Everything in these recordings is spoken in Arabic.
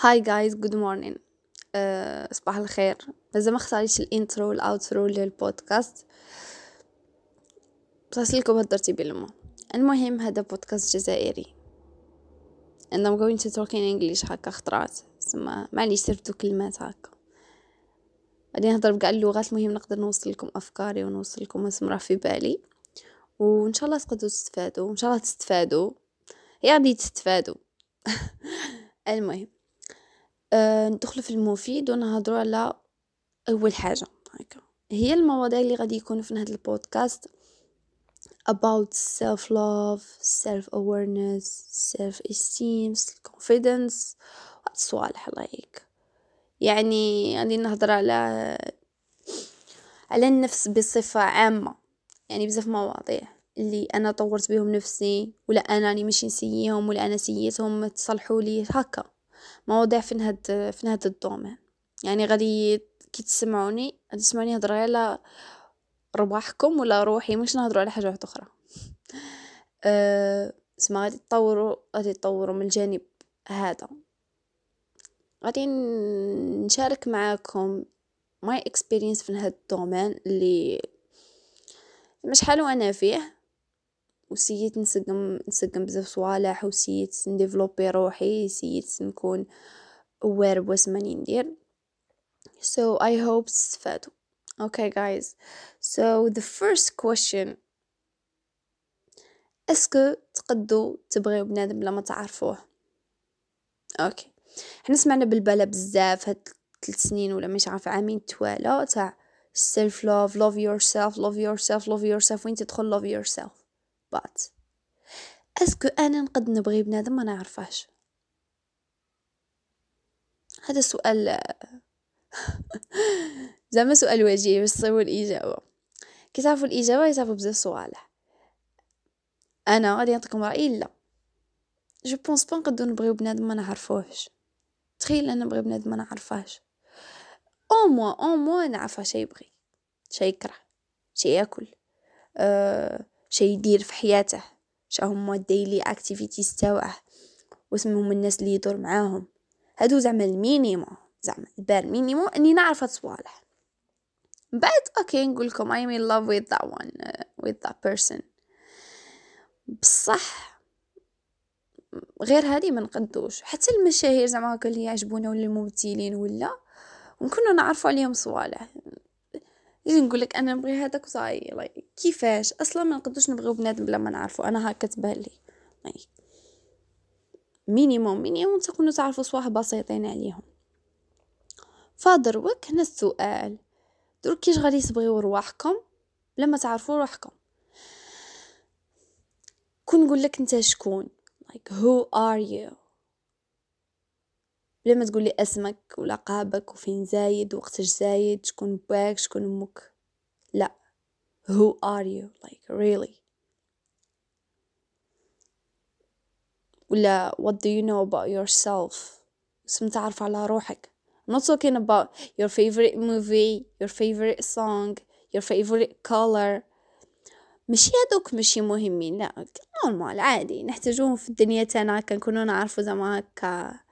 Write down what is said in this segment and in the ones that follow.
Hi guys good morning صباح الخير. مازال ما اختاريتش ال intro وال outro للبودكاست بس لكم هالترتيب المهم هذا بودكاست جزائري. And I'm going to talk in English هكا خطرات سما معليش surtout كلمات هكا. غادي نهضر بكاع اللغات المهم نقدر نوصل لكم أفكاري ونوصل لكم ما في بالي. وإن شاء الله تقدروا تستفادوا. وإن شاء الله تستفادوا. غادي تستفادوا. المهم أه ندخلوا في المفيد ونهضروا على أول حاجة. هكا. هي المواضيع اللي غادي يكونوا في هذا البودكاست about self love self awareness self esteem confidence صوالح لايك يعني غادي نهضر على على النفس بصفة عامة. يعني بزاف مواضيع اللي أنا طورت بهم نفسي ولا أنا راني ماشي نسييهم ولا أنا سييتهم تصلحوا لي هكا. مواضيع في هاد في هاد الدومين يعني غادي كي تسمعوني غادي تسمعوني هضر على رواحكم ولا روحي مش نهضروا على حاجة واحدة أخرى. أه اسمع غادي تطوروا غادي تطوروا من الجانب هذا. غادي نشارك معاكم My experience في هاد ال domaine اللي مش حلو أنا فيه. وسيت نسقم نسقم بزاف صوالح وسيت نديفلوبي روحي سيت نكون aware بواش ماني ندير. So I hope تستفادوا okay guys. So the first question. Est-ce que تقدو تبغيو بنادم بلا ما تعرفوه؟ Okay حنا سمعنا بالبلا بزاف هاد ثلاث سنين ولا مش عارفة عامين توالا تاع self love love yourself love yourself love yourself. وين تدخل love yourself but est-ce que أنا نقد نبغي بنادم ما نعرفهش. هذا سؤال زعما سؤال وجيه باش تصيبوا الإجابة. كي تعرفوا الإجابة يتعرفوا بزاف صوالح. أنا غادي نعطيكم رأيي لا. Je pense pas نقدو نبغيو بنادم ما نعرفوهش. تخيل أنا نبغي بنادم ما نعرفهاش أو موا أو موا نعرفه شي يبغي. شي يكره. شي ياكل. أه شي يدير في حياته شا هما ال daily activities تاوعه واسمهم الناس اللي يدور معاهم. هادو زعما ال minimum زعما ال bare minimum إني نعرف هاد الصوالح. بعد okay نقول لكم I'm in love with that one uh, that person. بصح غير هادي ما نقدوش. حتى المشاهير زعما هكا اللي يعجبونا ولا الممثلين ولا ونكونوا نعرفوا عليهم صوالح. يجي نقول لك أنا نبغي هذاك وصاي كيفاش؟ أصلا ما نقدوش نبغيو بنادم بلا ما نعرفو أنا هكا تبان لي. minimum minimum تكونوا تعرفوا صوالح بسيطين عليهم. فدروك هنا السؤال. دروك كيش غادي تبغيو رواحكم بلا ما تعرفوا روحكم؟ كون نقول لك أنت شكون؟ Like who are you بلا ما تقول لي أسمك ولقابك وفين زايد وقتاش زايد شكون باك شكون أمك. لا. Who are you? Like really. ولا what do you know about yourself اسم تعرف على روحك. I'm not talking about your favorite movie your favorite song your favorite color. ماشي هادوك ماشي مهمين لا. normal عادي. نحتاجوهم في الدنيا تاعنا كنكونو نعرفو زعما هكا.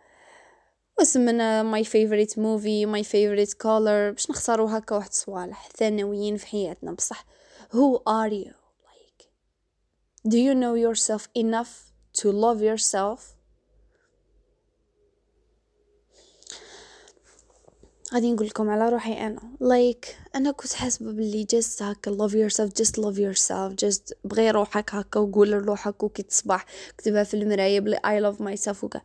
واسمنا my favorite movie my favorite color باش نختارو هكا واحد صوالح ثانويين في حياتنا بصح. Who are you? Like do you know yourself enough to love yourself? غادي نقول لكم على روحي أنا. Like أنا كنت حاسبة باللي just هكا love yourself just love yourself just بغي روحك هكا وقول لروحك وكي تصبح كتبها في المراية بلي I love myself وكا.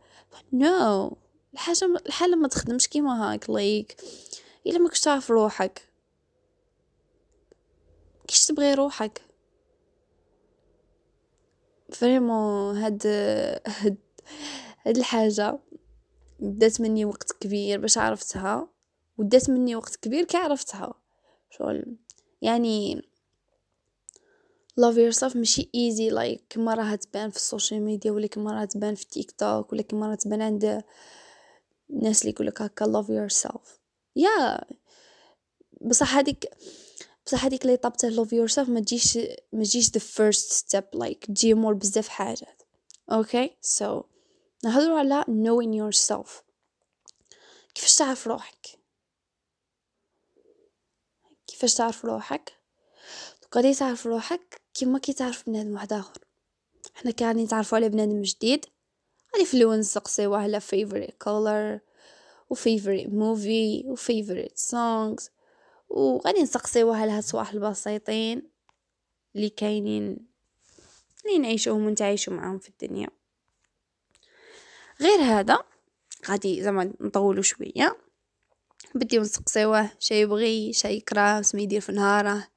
No. الحاجة الحالة ما تخدمش كيما هاك like إلا ما كنتش تعرف روحك. كيش تبغي روحك؟ vraiment هاد هاد هاد الحاجة بدات مني وقت كبير باش عرفتها ودات مني وقت كبير كي عرفتها. شغل يعني love yourself ماشي easy like كما راها تبان في السوشيال ميديا ولا كما راها تبان في تيك توك ولا كما راها تبان عند الناس اللي يقولك هكا love yourself. يا. بصح هذيك بصح هذيك اللي طابته love yourself ما تجيش ما تجيش the first step like تجي مور بزاف حاجات. Okay okay? so نهضروا على knowing yourself. كيفاش تعرف روحك؟ كيفاش تعرف روحك؟ قد تعرف روحك كيما كي تعرف بنادم واحد آخر. إحنا كي نتعرفوا على بنادم جديد. غادي في الأول نسقسيوه على favorite color و favorite movie و favorite songs وغادي نسقسيوه على هاد الصواح البسيطين اللي كاينين اللي نعيشوهم ونتعايشوا معاهم في الدنيا. غير هذا غادي زعما نطولوا شوية. بديو نسقسيوه شي يبغي شي يكره ما يدير في نهاره.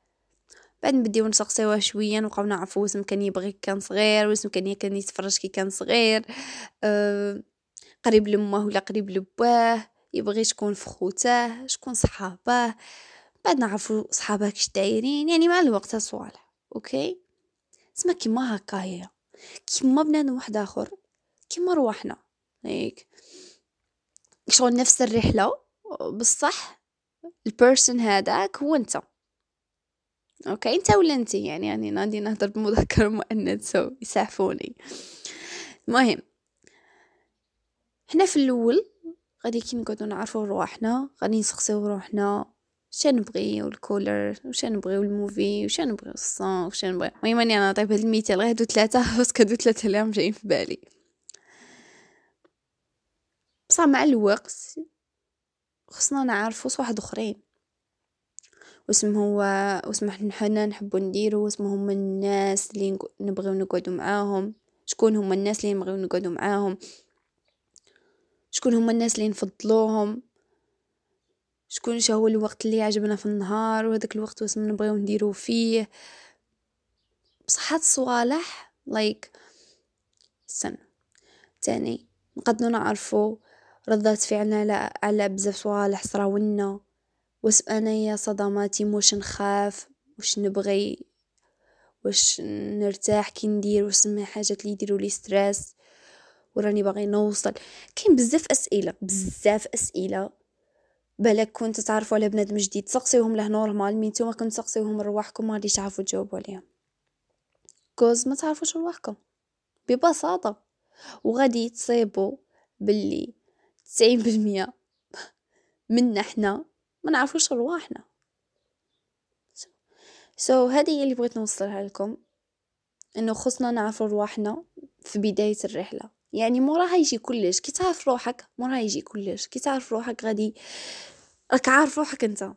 بعد نبديو نسقسيوه شوية نبقاو نعرفو واش كان يبغي كان صغير واش كان كان يتفرج كي كان صغير. أه قريب لمه ولا قريب لباه يبغي شكون في شكون صحابه بعد نعرفو صحابه كش دايرين يعني مع الوقت صوالح okay؟ اسمع كيما هكا هي كيما بنادم واحد آخر كيما رواحنا هيك. شغل نفس الرحلة بصح ال person هذاك هو أنت. okay أنت ولا أنت؟ يعني يعني نادي نهضر بمذكر مؤنث so يسعفوني المهم حنا في الأول غادي كي نقعدو نعرفو رواحنا غادي نسقسيو روحنا واش نبغي وال color واش نبغي وال movie واش نبغي ال song واش نبغي المهم اني أنا نعطيك هاد المثال غير هادو ثلاثة بس كادو ثلاثة اللي جايين في بالي. بصح مع الوقت خصنا نعرفو واحد أخرين. واسم هو واسم حنا نحبو نديرو واسم هما الناس اللي نبغيو نقعدو معاهم. شكون هما الناس اللي نبغيو نقعدو معاهم؟ شكون هما الناس اللي نفضلوهم؟ شكون هو الوقت اللي يعجبنا في النهار؟ وهذاك الوقت واسم نبغيو نديرو فيه. بصح هاد الصوالح لايك سن تاني نقدروا نعرفو ردات فعلنا على على بزاف صوالح صراولنا. واش انايا صدماتي؟ واش نخاف؟ واش نبغي؟ واش نرتاح؟ كي ندير؟ واش من حاجات اللي يديروا لي stress؟ وراني باغي نوصل. كاين بزاف أسئلة بزاف أسئلة. بالك كنت تعرفوا على بنادم جديد تسقسيوهم لهم normalement نتوما كنت تسقسيوهم رواحكم ما غاديش تعرفوا تجاوبوا عليهم 'cause ما تعرفوش رواحكم. ببساطة. وغادي تصيبوا باللي تسعين بالمية منا حنا. ما نعرفوش رواحنا so so, هذه هي اللي بغيت نوصلها لكم إنه خصنا نعرف رواحنا في بداية الرحلة. يعني موراها يجي كلش. كي تعرف روحك موراها يجي كلش. كي تعرف روحك غادي راك عارف روحك أنت.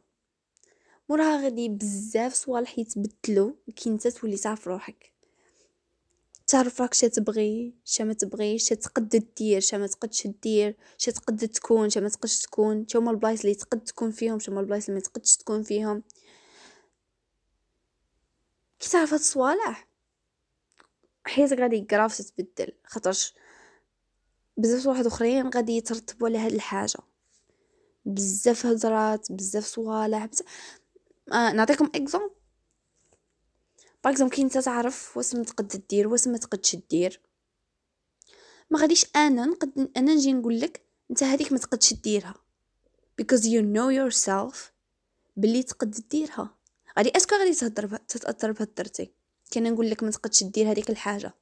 موراها غادي بزاف صوالح يتبدلو كي أنت تولي تعرف روحك. تعرف راك شا تبغي شا ما تبغيش شا تقد دير شا ما تقدش دير شا تقد تكون شا ما تقدش تكون. شا هما البلايص اللي تقد تكون فيهم شا هما البلايص اللي ما تقدش تكون فيهم. كي تعرف هاد الصوالح؟ حياتك غادي كراف تتبدل خاطرش بزاف واحد اخرين غادي يترتبوا على هاد الحاجة. بزاف هضرات بزاف صوالح بزاف... آه نعطيكم exemple par كي انت تعرف واش تقد دير واش ما تقدش دير. ما غاديش أنا نقد أنا نجي نقول لك أنت هذيك ما تقدش ديرها. Because you know yourself باللي تقد ديرها. غادي est-ce que غادي تهضر تتأثر بهضرتي كان نقول لك ما تقدش دير هذيك الحاجة.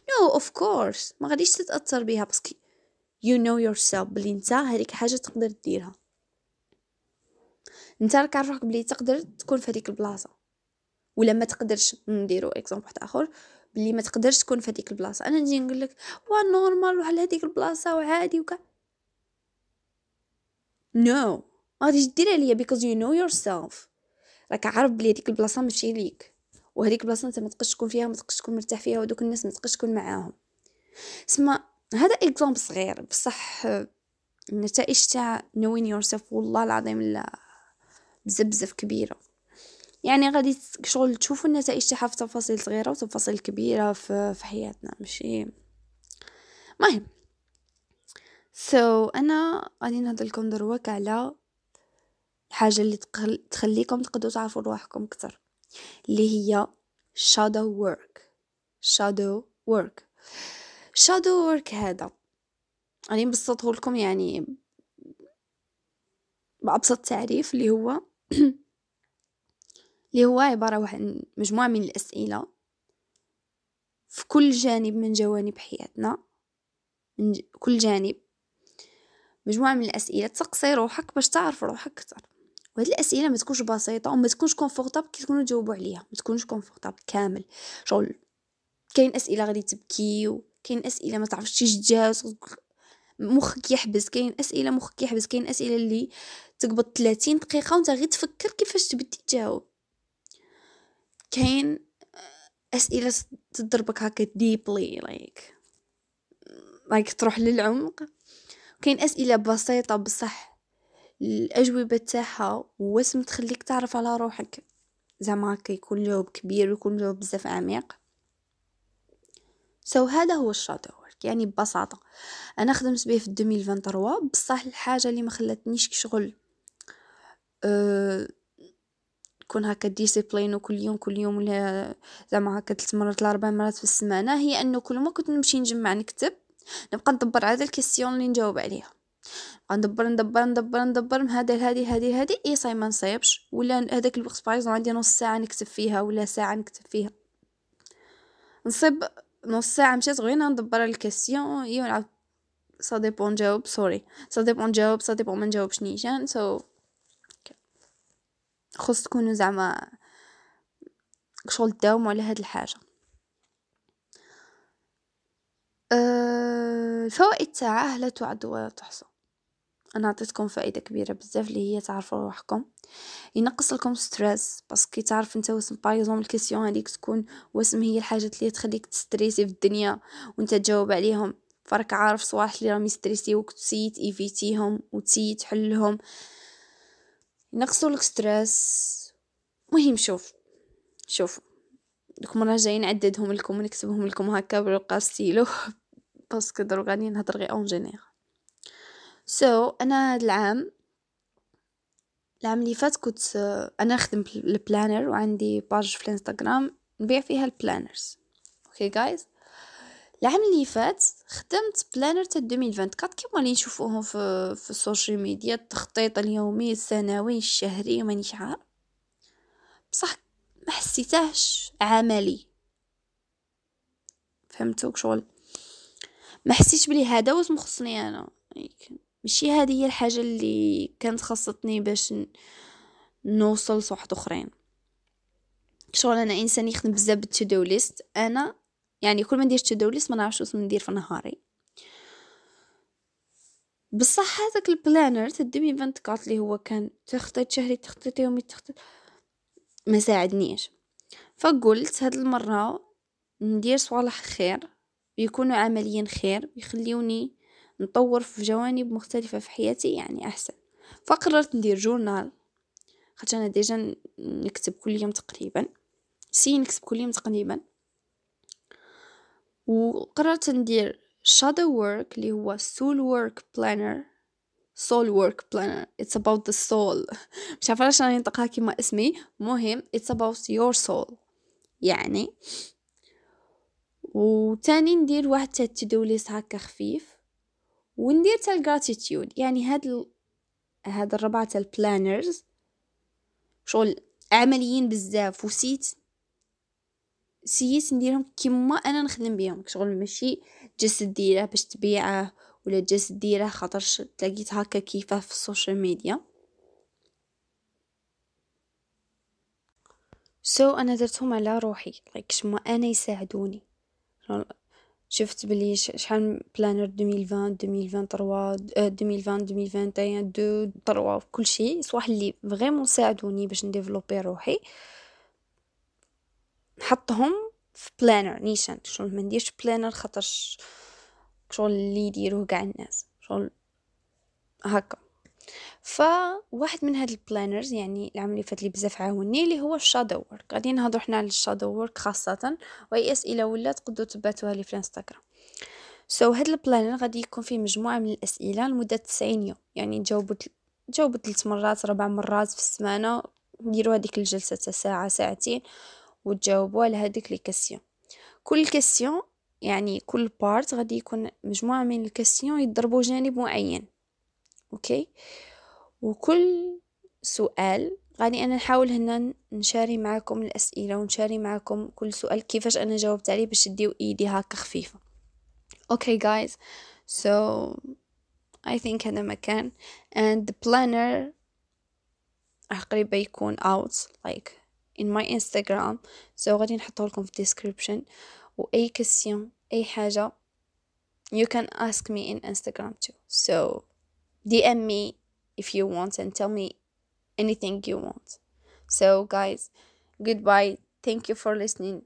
No of course. ما غاديش تتأثر بها 'cause you know yourself بلي أنت هذيك حاجة تقدر ديرها. أنت راك عارف بلي تقدر تكون في هذيك البلاصة. ولا ما تقدرش نديرو exemple واحد آخر بلي ما تقدرش تكون في هذيك البلاصة. أنا نجي نقول لك وا normal روح لهذيك البلاصة وعادي وكا. No no. غاديش دير عليا because you know yourself. راك عارف بلي هذيك البلاصة ماشي ليك. وهذيك البلاصة أنت ما تقدرش تكون فيها ما تقدرش تكون مرتاح فيها ودوك الناس ما تقدرش تكون معاهم. سما هذا exemple صغير. بصح النتائج تاع knowing yourself والله العظيم لا بزاف بزاف كبيرة. يعني غادي شغل تشوفوا النتائج تاعها في تفاصيل صغيرة وتفاصيل كبيرة في, في حياتنا ماشي؟ مهم. سو so, أنا غادي نهضر لكم دروك على الحاجة اللي تخليكم تقدروا تعرفوا رواحكم أكثر اللي هي shadow work. shadow work. shadow work هذا غادي نبسطه لكم يعني بأبسط تعريف اللي هو اللي هو عبارة عن مجموعة من الأسئلة في كل جانب من جوانب حياتنا. من ج... كل جانب. مجموعة من الأسئلة تسقسي روحك باش تعرف روحك أكتر وهاد الأسئلة ما تكونش بسيطة وما تكونش confortable كي تكونوا تجاوبوا عليها. ما تكونش confortable كامل. شغل كاين أسئلة غادي تبكي وكاين أسئلة ما تعرفش تجاوب مخك يحبس. كاين أسئلة مخك يحبس. كاين أسئلة اللي تقبض 30 دقيقة وانت غير تفكر كيفاش تبدي تجاوب. كاين أسئلة تضربك هكا ديبلي like like تروح للعمق. كاين أسئلة بسيطة بصح الأجوبة تاعها واسم تخليك تعرف على روحك. زعما هكا يكون جواب كبير ويكون جواب بزاف عميق. so so, هذا هو ال shadow يعني ببساطة. أنا خدمت به في 2023 بصح الحاجة اللي ما خلتنيش كشغل أه كون هكا discipline وكل يوم كل يوم ولا زعما هكا ثلاث مرات ولا ربع مرات في السمانة. هي أنه كل ما كنت نمشي نجمع نكتب نبقى ندبر على ال question اللي نجاوب عليها. ندبر ندبر ندبر ندبر هذا لهذه هذه هذه اي صاي ما نصيبش ولا هذاك الوقت باغ عندي نص ساعة نكتب فيها ولا ساعة نكتب فيها. نصيب نص ساعة مشات غير ندبر ال question et نعاود ça dépend نجاوب sorry ça dépend نجاوب ça dépend ما نجاوبش نيشان so so, خص تكونوا زعما شغل تداوموا على هاد الحاجة. أه الفوائد تاعه لا تعد ولا تحصى. أنا عطيتكم فائدة كبيرة بزاف اللي هي تعرفوا روحكم. ينقص لكم stress parce que تعرف انت واسم par exemple ال question هذيك تكون واسم هي الحاجات اللي تخليك تستريسي في الدنيا وانت تجاوب عليهم. فرك عارف صوالح اللي راهم يستريسيوك تسيي ايفيتيهم وتسيي تحلهم. ينقصوا لك stress مهم شوف شوف دوك مرة جايين نعددهم لكم ونكتبهم لكم هكا بورقة stylo parce que دروك غادي نهضر غير en général so so, أنا هاد العام العام اللي فات كنت أنا نخدم ال planner وعندي page في الإنستغرام نبيع فيها ال planners okay guys العام اللي فات خدمت planner تاع 2024 كيما اللي نشوفوهم في في ال social media التخطيط اليومي السنوي الشهري مانيش عارف. بصح ما حسيتهش عملي. فهمتوك شغل؟ ما حسيتش بلي هذا واش مخصني أنا. ماشي هذه هي الحاجة اللي كانت خاصتني باش نوصل لصوالح أخرين. شغل أنا إنسان يخدم بزاف بال to-do list. أنا يعني كل ما ندير to-do list ما نعرفش واش ندير في نهاري. بصح هذاك ال planner تاع 2024 اللي هو كان تخطيط شهري تخطيط يومي تخطيط ما ساعدنيش. فقلت هاد المرة ندير صوالح خير بيكونوا عمليا خير بيخليوني نطور في جوانب مختلفة في حياتي يعني أحسن. فقررت ندير journal. خاطر أنا déjà نكتب كل يوم تقريبا. نسيي نكتب كل يوم تقريبا. وقررت ندير shadow work اللي هو soul work planner. Soul work planner. It's about the soul. مش عارفة علاش راني نطقها كيما اسمي. مهم. It's about your soul. يعني. وتاني ندير واحد to-do list هكا خفيف. وندير تاع ال gratitude يعني هاد ال... هاد الربعة تاع ال planners شغل عمليين بزاف. وسيت سيت نديرهم كيما أنا نخدم بيهم. شغل ماشي juste ديره باش تبيعه ولا juste ديره خاطرش تلاقيت هكا كيفاه في ال social media. so so, أنا درتهم على روحي like شما أنا يساعدوني. شفت بلي شحال planner 2020 2023 2020 2021 2 3 كلشي صوالح اللي vraiment ساعدوني باش نديفلوبي روحي. نحطهم في planner نيشان. شغل ما نديرش planner خاطرش شغل اللي يديروه قاع الناس. شغل هكا. فواحد من هاد ال planners يعني العام اللي فات لي بزاف عاوني اللي هو ال shadow work غادي نهضروا حنا على ال shadow work خاصة وأي أسئلة ولا تقدروا تبعتوها لي في الانستغرام so so, هاد ال planner غادي يكون فيه مجموعة من الأسئلة لمدة 90 يوم. يعني تجاوبوا تجاوبوا ثلاث مرات ربع مرات في السمانة نديروا هذيك الجلسة ساعه ساعتين. وتجاوبوا على هذيك les questions كل question يعني كل part غادي يكون مجموعة من ال questions يضربوا جانب معين. okay وكل سؤال غادي أنا نحاول هنا نشاري معكم الأسئلة ونشاري معكم كل سؤال كيفاش أنا جاوبت عليه باش تديو idée هكا خفيفة. أوكي جايز سو I think هذا مكان. And the planner قريبا يكون out. Like in my Instagram so غادي نحطه لكم في description وأي question أي حاجة you can ask me in Instagram too so DM me if you want and tell me anything you want so guys goodbye thank you for listening